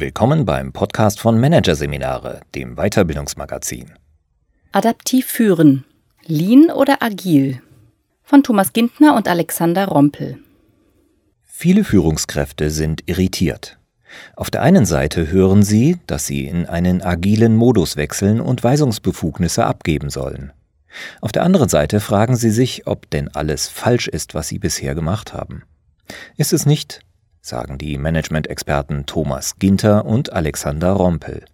Willkommen beim Podcast von Managerseminare, dem Weiterbildungsmagazin. Adaptiv führen. Lean oder agil? Von Thomas Gintner und Alexander Rompel. Viele Führungskräfte sind irritiert. Auf der einen Seite hören sie, dass sie in einen agilen Modus wechseln und Weisungsbefugnisse abgeben sollen. Auf der anderen Seite fragen sie sich, ob denn alles falsch ist, was sie bisher gemacht haben. Ist es nicht, sagen die Management-Experten Thomas Ginter und Alexander Rompel.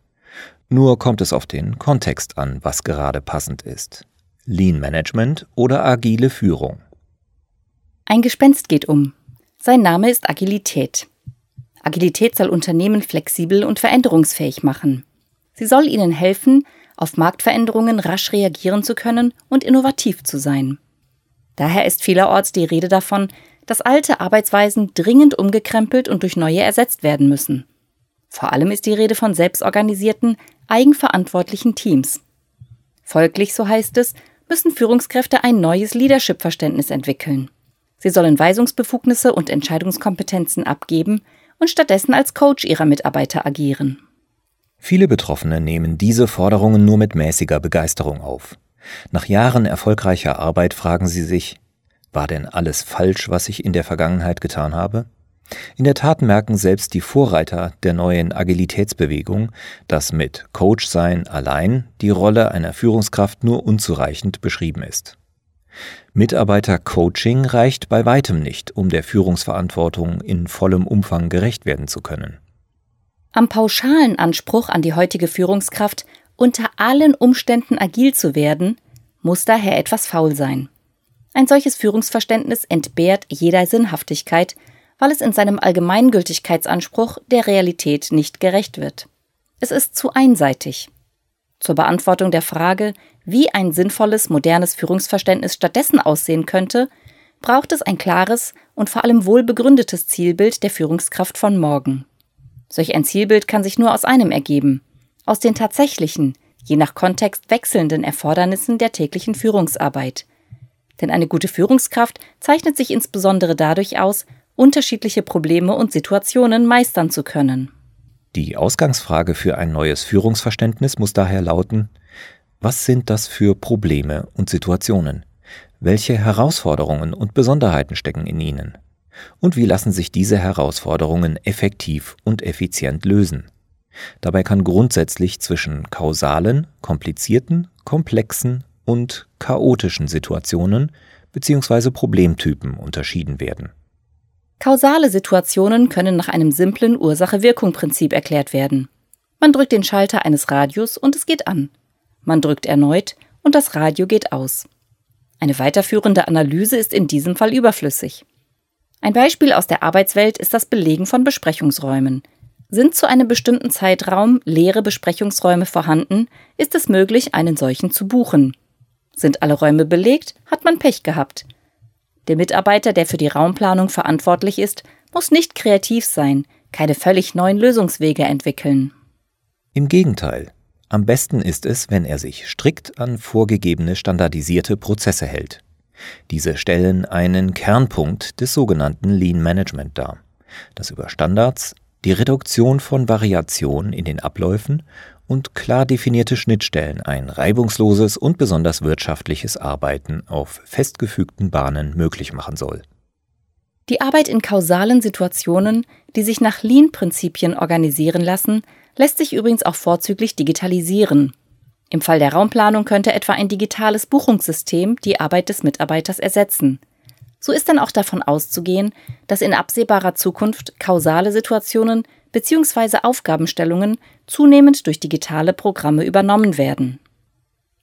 Nur kommt es auf den Kontext an, was gerade passend ist. Lean Management oder agile Führung. Ein Gespenst geht um. Sein Name ist Agilität. Agilität soll Unternehmen flexibel und veränderungsfähig machen. Sie soll ihnen helfen, auf Marktveränderungen rasch reagieren zu können und innovativ zu sein. Daher ist vielerorts die Rede davon, dass alte Arbeitsweisen dringend umgekrempelt und durch neue ersetzt werden müssen. Vor allem ist die Rede von selbstorganisierten, eigenverantwortlichen Teams. Folglich, so heißt es, müssen Führungskräfte ein neues Leadership-Verständnis entwickeln. Sie sollen Weisungsbefugnisse und Entscheidungskompetenzen abgeben und stattdessen als Coach ihrer Mitarbeiter agieren. Viele Betroffene nehmen diese Forderungen nur mit mäßiger Begeisterung auf. Nach Jahren erfolgreicher Arbeit fragen sie sich, war denn alles falsch, was ich in der Vergangenheit getan habe? In der Tat merken selbst die Vorreiter der neuen Agilitätsbewegung, dass mit Coach sein allein die Rolle einer Führungskraft nur unzureichend beschrieben ist. Mitarbeiter-Coaching reicht bei weitem nicht, um der Führungsverantwortung in vollem Umfang gerecht werden zu können. Am pauschalen Anspruch an die heutige Führungskraft, unter allen Umständen agil zu werden, muss daher etwas faul sein. Ein solches Führungsverständnis entbehrt jeder Sinnhaftigkeit, weil es in seinem Allgemeingültigkeitsanspruch der Realität nicht gerecht wird. Es ist zu einseitig. Zur Beantwortung der Frage, wie ein sinnvolles, modernes Führungsverständnis stattdessen aussehen könnte, braucht es ein klares und vor allem wohlbegründetes Zielbild der Führungskraft von morgen. Solch ein Zielbild kann sich nur aus einem ergeben, aus den tatsächlichen, je nach Kontext wechselnden Erfordernissen der täglichen Führungsarbeit, denn eine gute Führungskraft zeichnet sich insbesondere dadurch aus, unterschiedliche Probleme und Situationen meistern zu können. Die Ausgangsfrage für ein neues Führungsverständnis muss daher lauten, was sind das für Probleme und Situationen? Welche Herausforderungen und Besonderheiten stecken in ihnen? Und wie lassen sich diese Herausforderungen effektiv und effizient lösen? Dabei kann grundsätzlich zwischen kausalen, komplizierten, komplexen und chaotischen Situationen bzw. Problemtypen unterschieden werden. Kausale Situationen können nach einem simplen Ursache-Wirkung-Prinzip erklärt werden. Man drückt den Schalter eines Radios und es geht an. Man drückt erneut und das Radio geht aus. Eine weiterführende Analyse ist in diesem Fall überflüssig. Ein Beispiel aus der Arbeitswelt ist das Belegen von Besprechungsräumen. Sind zu einem bestimmten Zeitraum leere Besprechungsräume vorhanden, ist es möglich, einen solchen zu buchen. Sind alle Räume belegt, hat man Pech gehabt. Der Mitarbeiter, der für die Raumplanung verantwortlich ist, muss nicht kreativ sein, keine völlig neuen Lösungswege entwickeln. Im Gegenteil. Am besten ist es, wenn er sich strikt an vorgegebene standardisierte Prozesse hält. Diese stellen einen Kernpunkt des sogenannten Lean Management dar, das über Standards, die Reduktion von Variationen in den Abläufen und klar definierte Schnittstellen ein reibungsloses und besonders wirtschaftliches Arbeiten auf festgefügten Bahnen möglich machen soll. Die Arbeit in kausalen Situationen, die sich nach Lean-Prinzipien organisieren lassen, lässt sich übrigens auch vorzüglich digitalisieren. Im Fall der Raumplanung könnte etwa ein digitales Buchungssystem die Arbeit des Mitarbeiters ersetzen. So ist dann auch davon auszugehen, dass in absehbarer Zukunft kausale Situationen bzw. Aufgabenstellungen zunehmend durch digitale Programme übernommen werden.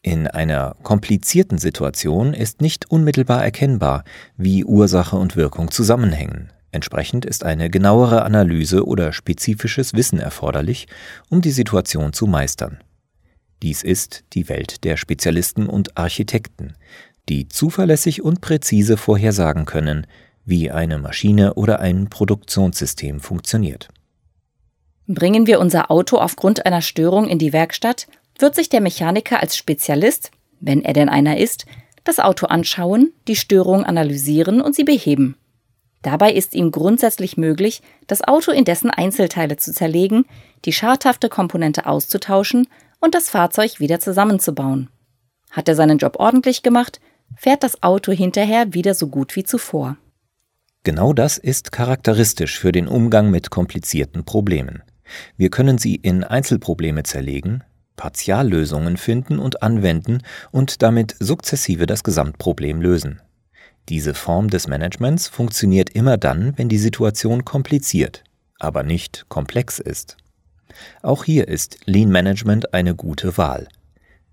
In einer komplizierten Situation ist nicht unmittelbar erkennbar, wie Ursache und Wirkung zusammenhängen. Entsprechend ist eine genauere Analyse oder spezifisches Wissen erforderlich, um die Situation zu meistern. Dies ist die Welt der Spezialisten und Architekten, die zuverlässig und präzise vorhersagen können, wie eine Maschine oder ein Produktionssystem funktioniert. Bringen wir unser Auto aufgrund einer Störung in die Werkstatt, wird sich der Mechaniker als Spezialist, wenn er denn einer ist, das Auto anschauen, die Störung analysieren und sie beheben. Dabei ist ihm grundsätzlich möglich, das Auto in dessen Einzelteile zu zerlegen, die schadhafte Komponente auszutauschen und das Fahrzeug wieder zusammenzubauen. Hat er seinen Job ordentlich gemacht, fährt das Auto hinterher wieder so gut wie zuvor. Genau das ist charakteristisch für den Umgang mit komplizierten Problemen. Wir können sie in Einzelprobleme zerlegen, Partiallösungen finden und anwenden und damit sukzessive das Gesamtproblem lösen. Diese Form des Managements funktioniert immer dann, wenn die Situation kompliziert, aber nicht komplex ist. Auch hier ist Lean Management eine gute Wahl.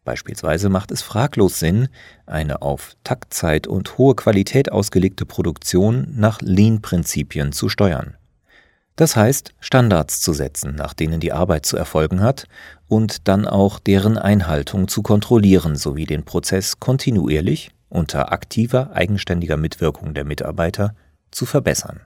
Beispielsweise macht es fraglos Sinn, eine auf Taktzeit und hohe Qualität ausgelegte Produktion nach Lean-Prinzipien zu steuern. Das heißt, Standards zu setzen, nach denen die Arbeit zu erfolgen hat, und dann auch deren Einhaltung zu kontrollieren sowie den Prozess kontinuierlich unter aktiver, eigenständiger Mitwirkung der Mitarbeiter zu verbessern.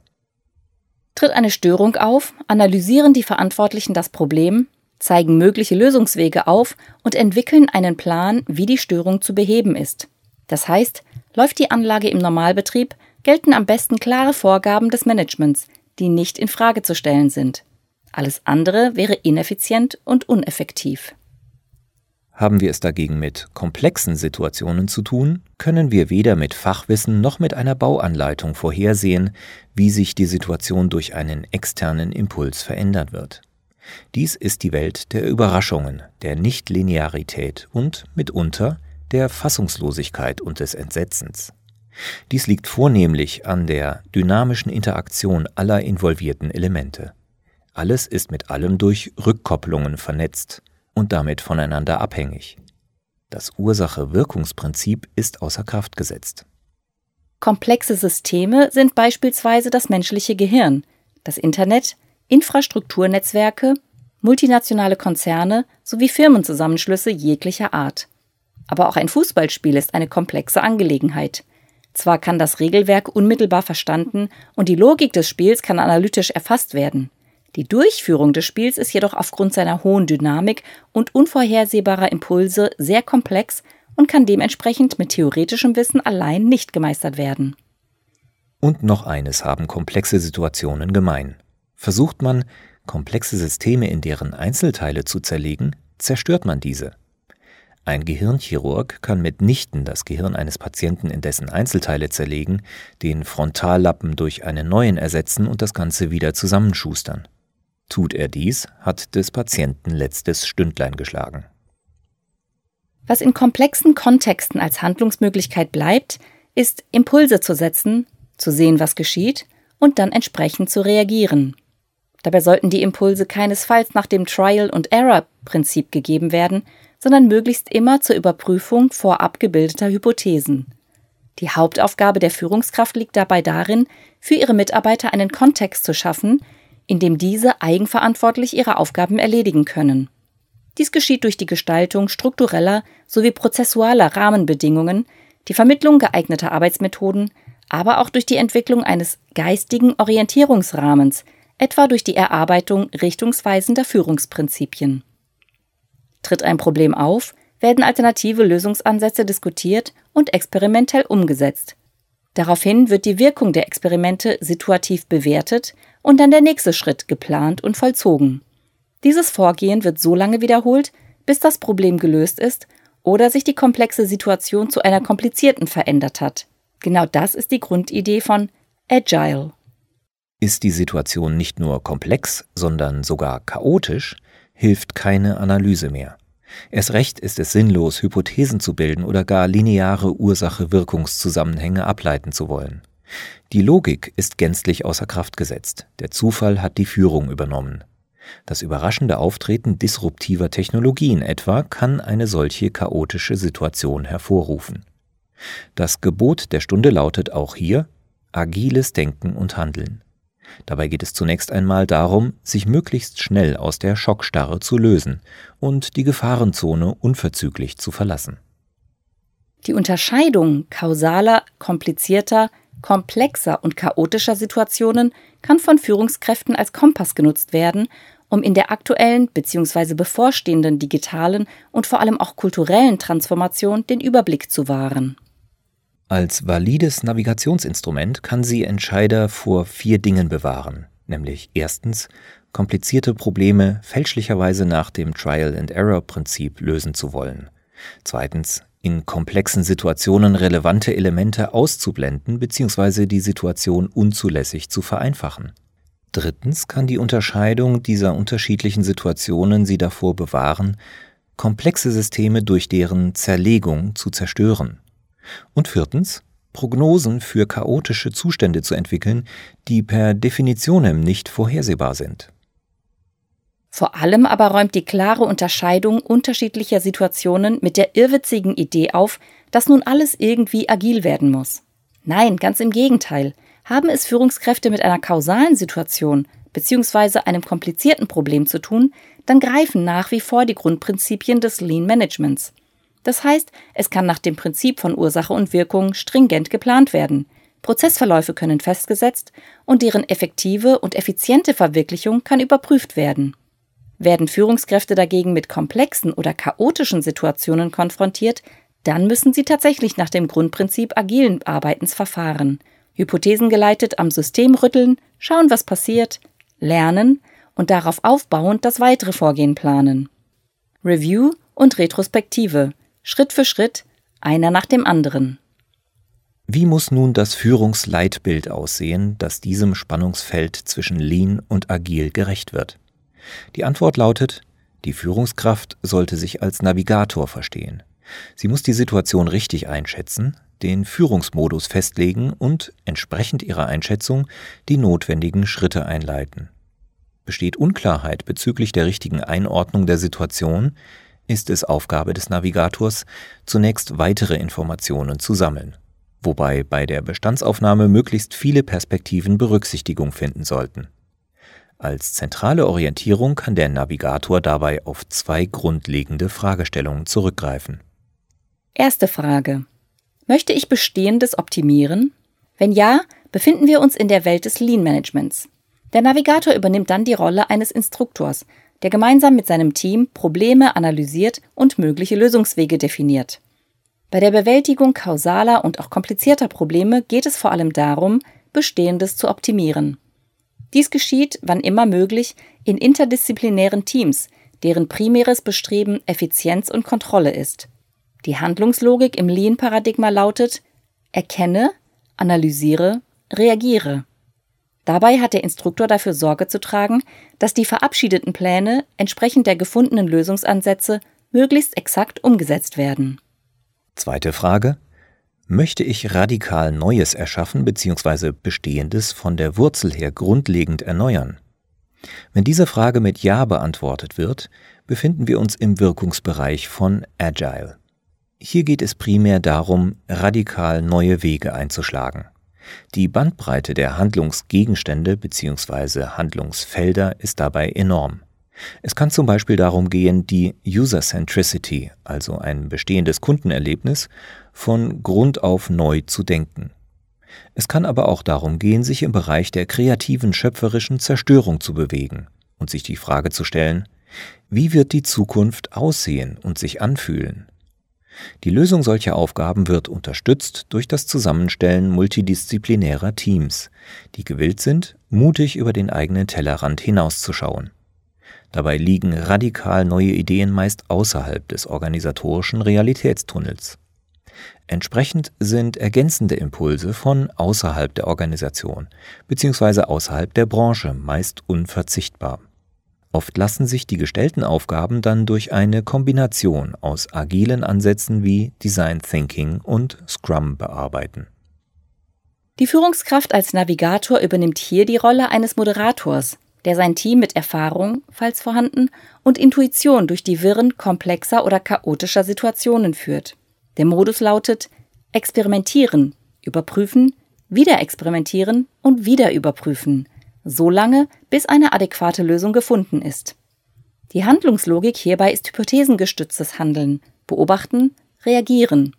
Tritt eine Störung auf, analysieren die Verantwortlichen das Problem, zeigen mögliche Lösungswege auf und entwickeln einen Plan, wie die Störung zu beheben ist. Das heißt, läuft die Anlage im Normalbetrieb, gelten am besten klare Vorgaben des Managements, die nicht in Frage zu stellen sind. Alles andere wäre ineffizient und uneffektiv. Haben wir es dagegen mit komplexen Situationen zu tun, können wir weder mit Fachwissen noch mit einer Bauanleitung vorhersehen, wie sich die Situation durch einen externen Impuls verändern wird. Dies ist die Welt der Überraschungen, der Nichtlinearität und mitunter der Fassungslosigkeit und des Entsetzens. Dies liegt vornehmlich an der dynamischen Interaktion aller involvierten Elemente. Alles ist mit allem durch Rückkopplungen vernetzt, und damit voneinander abhängig. Das Ursache-Wirkungsprinzip ist außer Kraft gesetzt. Komplexe Systeme sind beispielsweise das menschliche Gehirn, das Internet, Infrastrukturnetzwerke, multinationale Konzerne sowie Firmenzusammenschlüsse jeglicher Art. Aber auch ein Fußballspiel ist eine komplexe Angelegenheit. Zwar kann das Regelwerk unmittelbar verstanden und die Logik des Spiels kann analytisch erfasst werden. Die Durchführung des Spiels ist jedoch aufgrund seiner hohen Dynamik und unvorhersehbarer Impulse sehr komplex und kann dementsprechend mit theoretischem Wissen allein nicht gemeistert werden. Und noch eines haben komplexe Situationen gemein. Versucht man, komplexe Systeme in deren Einzelteile zu zerlegen, zerstört man diese. Ein Gehirnchirurg kann mitnichten das Gehirn eines Patienten in dessen Einzelteile zerlegen, den Frontallappen durch einen neuen ersetzen und das Ganze wieder zusammenschustern. Tut er dies, hat des Patienten letztes Stündlein geschlagen. Was in komplexen Kontexten als Handlungsmöglichkeit bleibt, ist Impulse zu setzen, zu sehen, was geschieht und dann entsprechend zu reagieren. Dabei sollten die Impulse keinesfalls nach dem Trial-and-Error-Prinzip gegeben werden, sondern möglichst immer zur Überprüfung vorab gebildeter Hypothesen. Die Hauptaufgabe der Führungskraft liegt dabei darin, für ihre Mitarbeiter einen Kontext zu schaffen, indem diese eigenverantwortlich ihre Aufgaben erledigen können. Dies geschieht durch die Gestaltung struktureller sowie prozessualer Rahmenbedingungen, die Vermittlung geeigneter Arbeitsmethoden, aber auch durch die Entwicklung eines geistigen Orientierungsrahmens, etwa durch die Erarbeitung richtungsweisender Führungsprinzipien. Tritt ein Problem auf, werden alternative Lösungsansätze diskutiert und experimentell umgesetzt. Daraufhin wird die Wirkung der Experimente situativ bewertet und dann der nächste Schritt geplant und vollzogen. Dieses Vorgehen wird so lange wiederholt, bis das Problem gelöst ist oder sich die komplexe Situation zu einer komplizierten verändert hat. Genau das ist die Grundidee von Agile. Ist die Situation nicht nur komplex, sondern sogar chaotisch, hilft keine Analyse mehr. Erst recht ist es sinnlos, Hypothesen zu bilden oder gar lineare Ursache-Wirkungszusammenhänge ableiten zu wollen. Die Logik ist gänzlich außer Kraft gesetzt, der Zufall hat die Führung übernommen. Das überraschende Auftreten disruptiver Technologien etwa kann eine solche chaotische Situation hervorrufen. Das Gebot der Stunde lautet auch hier agiles Denken und Handeln. Dabei geht es zunächst einmal darum, sich möglichst schnell aus der Schockstarre zu lösen und die Gefahrenzone unverzüglich zu verlassen. Die Unterscheidung kausaler, komplizierter, komplexer und chaotischer Situationen kann von Führungskräften als Kompass genutzt werden, um in der aktuellen bzw. bevorstehenden digitalen und vor allem auch kulturellen Transformation den Überblick zu wahren. Als valides Navigationsinstrument kann sie Entscheider vor vier Dingen bewahren, nämlich erstens komplizierte Probleme fälschlicherweise nach dem Trial-and-Error-Prinzip lösen zu wollen. Zweitens, in komplexen Situationen relevante Elemente auszublenden bzw. die Situation unzulässig zu vereinfachen. Drittens kann die Unterscheidung dieser unterschiedlichen Situationen sie davor bewahren, komplexe Systeme durch deren Zerlegung zu zerstören. Und viertens, Prognosen für chaotische Zustände zu entwickeln, die per Definitionem nicht vorhersehbar sind. Vor allem aber räumt die klare Unterscheidung unterschiedlicher Situationen mit der irrwitzigen Idee auf, dass nun alles irgendwie agil werden muss. Nein, ganz im Gegenteil. Haben es Führungskräfte mit einer kausalen Situation bzw. einem komplizierten Problem zu tun, dann greifen nach wie vor die Grundprinzipien des Lean Managements. Das heißt, es kann nach dem Prinzip von Ursache und Wirkung stringent geplant werden. Prozessverläufe können festgesetzt und deren effektive und effiziente Verwirklichung kann überprüft werden. Werden Führungskräfte dagegen mit komplexen oder chaotischen Situationen konfrontiert, dann müssen sie tatsächlich nach dem Grundprinzip agilen Arbeitens verfahren. Hypothesen geleitet am System rütteln, schauen, was passiert, lernen und darauf aufbauend das weitere Vorgehen planen. Review und Retrospektive, Schritt für Schritt, einer nach dem anderen. Wie muss nun das Führungsleitbild aussehen, das diesem Spannungsfeld zwischen Lean und Agil gerecht wird? Die Antwort lautet, die Führungskraft sollte sich als Navigator verstehen. Sie muss die Situation richtig einschätzen, den Führungsmodus festlegen und entsprechend ihrer Einschätzung die notwendigen Schritte einleiten. Besteht Unklarheit bezüglich der richtigen Einordnung der Situation, ist es Aufgabe des Navigators, zunächst weitere Informationen zu sammeln, wobei bei der Bestandsaufnahme möglichst viele Perspektiven Berücksichtigung finden sollten. Als zentrale Orientierung kann der Navigator dabei auf zwei grundlegende Fragestellungen zurückgreifen. Erste Frage. Möchte ich Bestehendes optimieren? Wenn ja, befinden wir uns in der Welt des Lean Managements. Der Navigator übernimmt dann die Rolle eines Instruktors, der gemeinsam mit seinem Team Probleme analysiert und mögliche Lösungswege definiert. Bei der Bewältigung kausaler und auch komplizierter Probleme geht es vor allem darum, Bestehendes zu optimieren. Dies geschieht, wann immer möglich, in interdisziplinären Teams, deren primäres Bestreben Effizienz und Kontrolle ist. Die Handlungslogik im Lean-Paradigma lautet erkenne, analysiere, reagiere. Dabei hat der Instruktor dafür Sorge zu tragen, dass die verabschiedeten Pläne entsprechend der gefundenen Lösungsansätze möglichst exakt umgesetzt werden. Zweite Frage. Möchte ich radikal Neues erschaffen bzw. Bestehendes von der Wurzel her grundlegend erneuern? Wenn diese Frage mit Ja beantwortet wird, befinden wir uns im Wirkungsbereich von Agile. Hier geht es primär darum, radikal neue Wege einzuschlagen. Die Bandbreite der Handlungsgegenstände bzw. Handlungsfelder ist dabei enorm. Es kann zum Beispiel darum gehen, die User-Centricity, also ein bestehendes Kundenerlebnis, von Grund auf neu zu denken. Es kann aber auch darum gehen, sich im Bereich der kreativen schöpferischen Zerstörung zu bewegen und sich die Frage zu stellen, wie wird die Zukunft aussehen und sich anfühlen? Die Lösung solcher Aufgaben wird unterstützt durch das Zusammenstellen multidisziplinärer Teams, die gewillt sind, mutig über den eigenen Tellerrand hinauszuschauen. Dabei liegen radikal neue Ideen meist außerhalb des organisatorischen Realitätstunnels. Entsprechend sind ergänzende Impulse von außerhalb der Organisation bzw. außerhalb der Branche meist unverzichtbar. Oft lassen sich die gestellten Aufgaben dann durch eine Kombination aus agilen Ansätzen wie Design Thinking und Scrum bearbeiten. Die Führungskraft als Navigator übernimmt hier die Rolle eines Moderators, der sein Team mit Erfahrung, falls vorhanden, und Intuition durch die Wirren komplexer oder chaotischer Situationen führt. Der Modus lautet experimentieren, überprüfen, wieder experimentieren und wieder überprüfen so lange, bis eine adäquate Lösung gefunden ist. Die Handlungslogik hierbei ist hypothesengestütztes Handeln, beobachten, reagieren.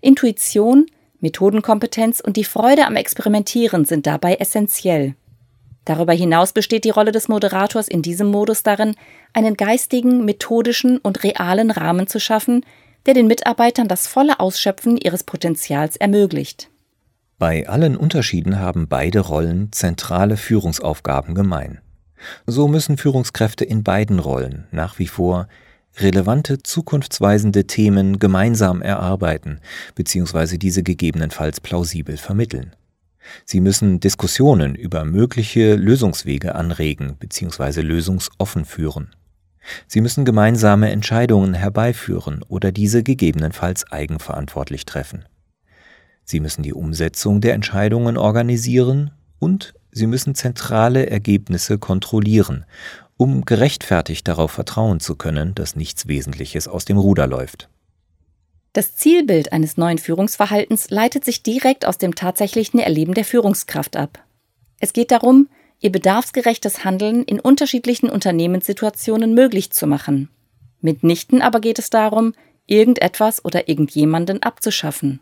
Intuition, Methodenkompetenz und die Freude am Experimentieren sind dabei essentiell. Darüber hinaus besteht die Rolle des Moderators in diesem Modus darin, einen geistigen, methodischen und realen Rahmen zu schaffen, der den Mitarbeitern das volle Ausschöpfen ihres Potenzials ermöglicht. Bei allen Unterschieden haben beide Rollen zentrale Führungsaufgaben gemein. So müssen Führungskräfte in beiden Rollen nach wie vor relevante, zukunftsweisende Themen gemeinsam erarbeiten bzw. diese gegebenenfalls plausibel vermitteln. Sie müssen Diskussionen über mögliche Lösungswege anregen bzw. lösungsoffen führen. Sie müssen gemeinsame Entscheidungen herbeiführen oder diese gegebenenfalls eigenverantwortlich treffen. Sie müssen die Umsetzung der Entscheidungen organisieren und sie müssen zentrale Ergebnisse kontrollieren, um gerechtfertigt darauf vertrauen zu können, dass nichts Wesentliches aus dem Ruder läuft. Das Zielbild eines neuen Führungsverhaltens leitet sich direkt aus dem tatsächlichen Erleben der Führungskraft ab. Es geht darum, ihr bedarfsgerechtes Handeln in unterschiedlichen Unternehmenssituationen möglich zu machen. Mitnichten aber geht es darum, irgendetwas oder irgendjemanden abzuschaffen.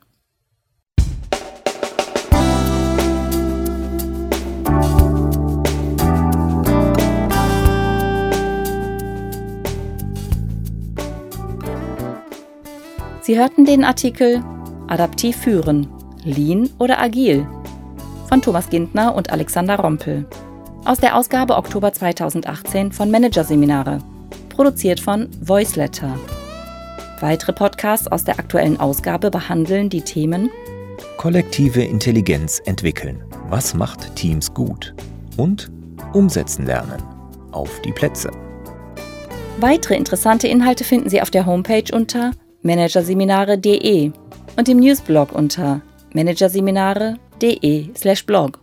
Sie hörten den Artikel Adaptiv führen, Lean oder Agil von Thomas Gintner und Alexander Rompel aus der Ausgabe Oktober 2018 von Managerseminare, produziert von Voiceletter. Weitere Podcasts aus der aktuellen Ausgabe behandeln die Themen Kollektive Intelligenz entwickeln. Was macht Teams gut? Und umsetzen lernen. Auf die Plätze. Weitere interessante Inhalte finden Sie auf der Homepage unter managerseminare.de und im Newsblog unter managerseminare.de/blog.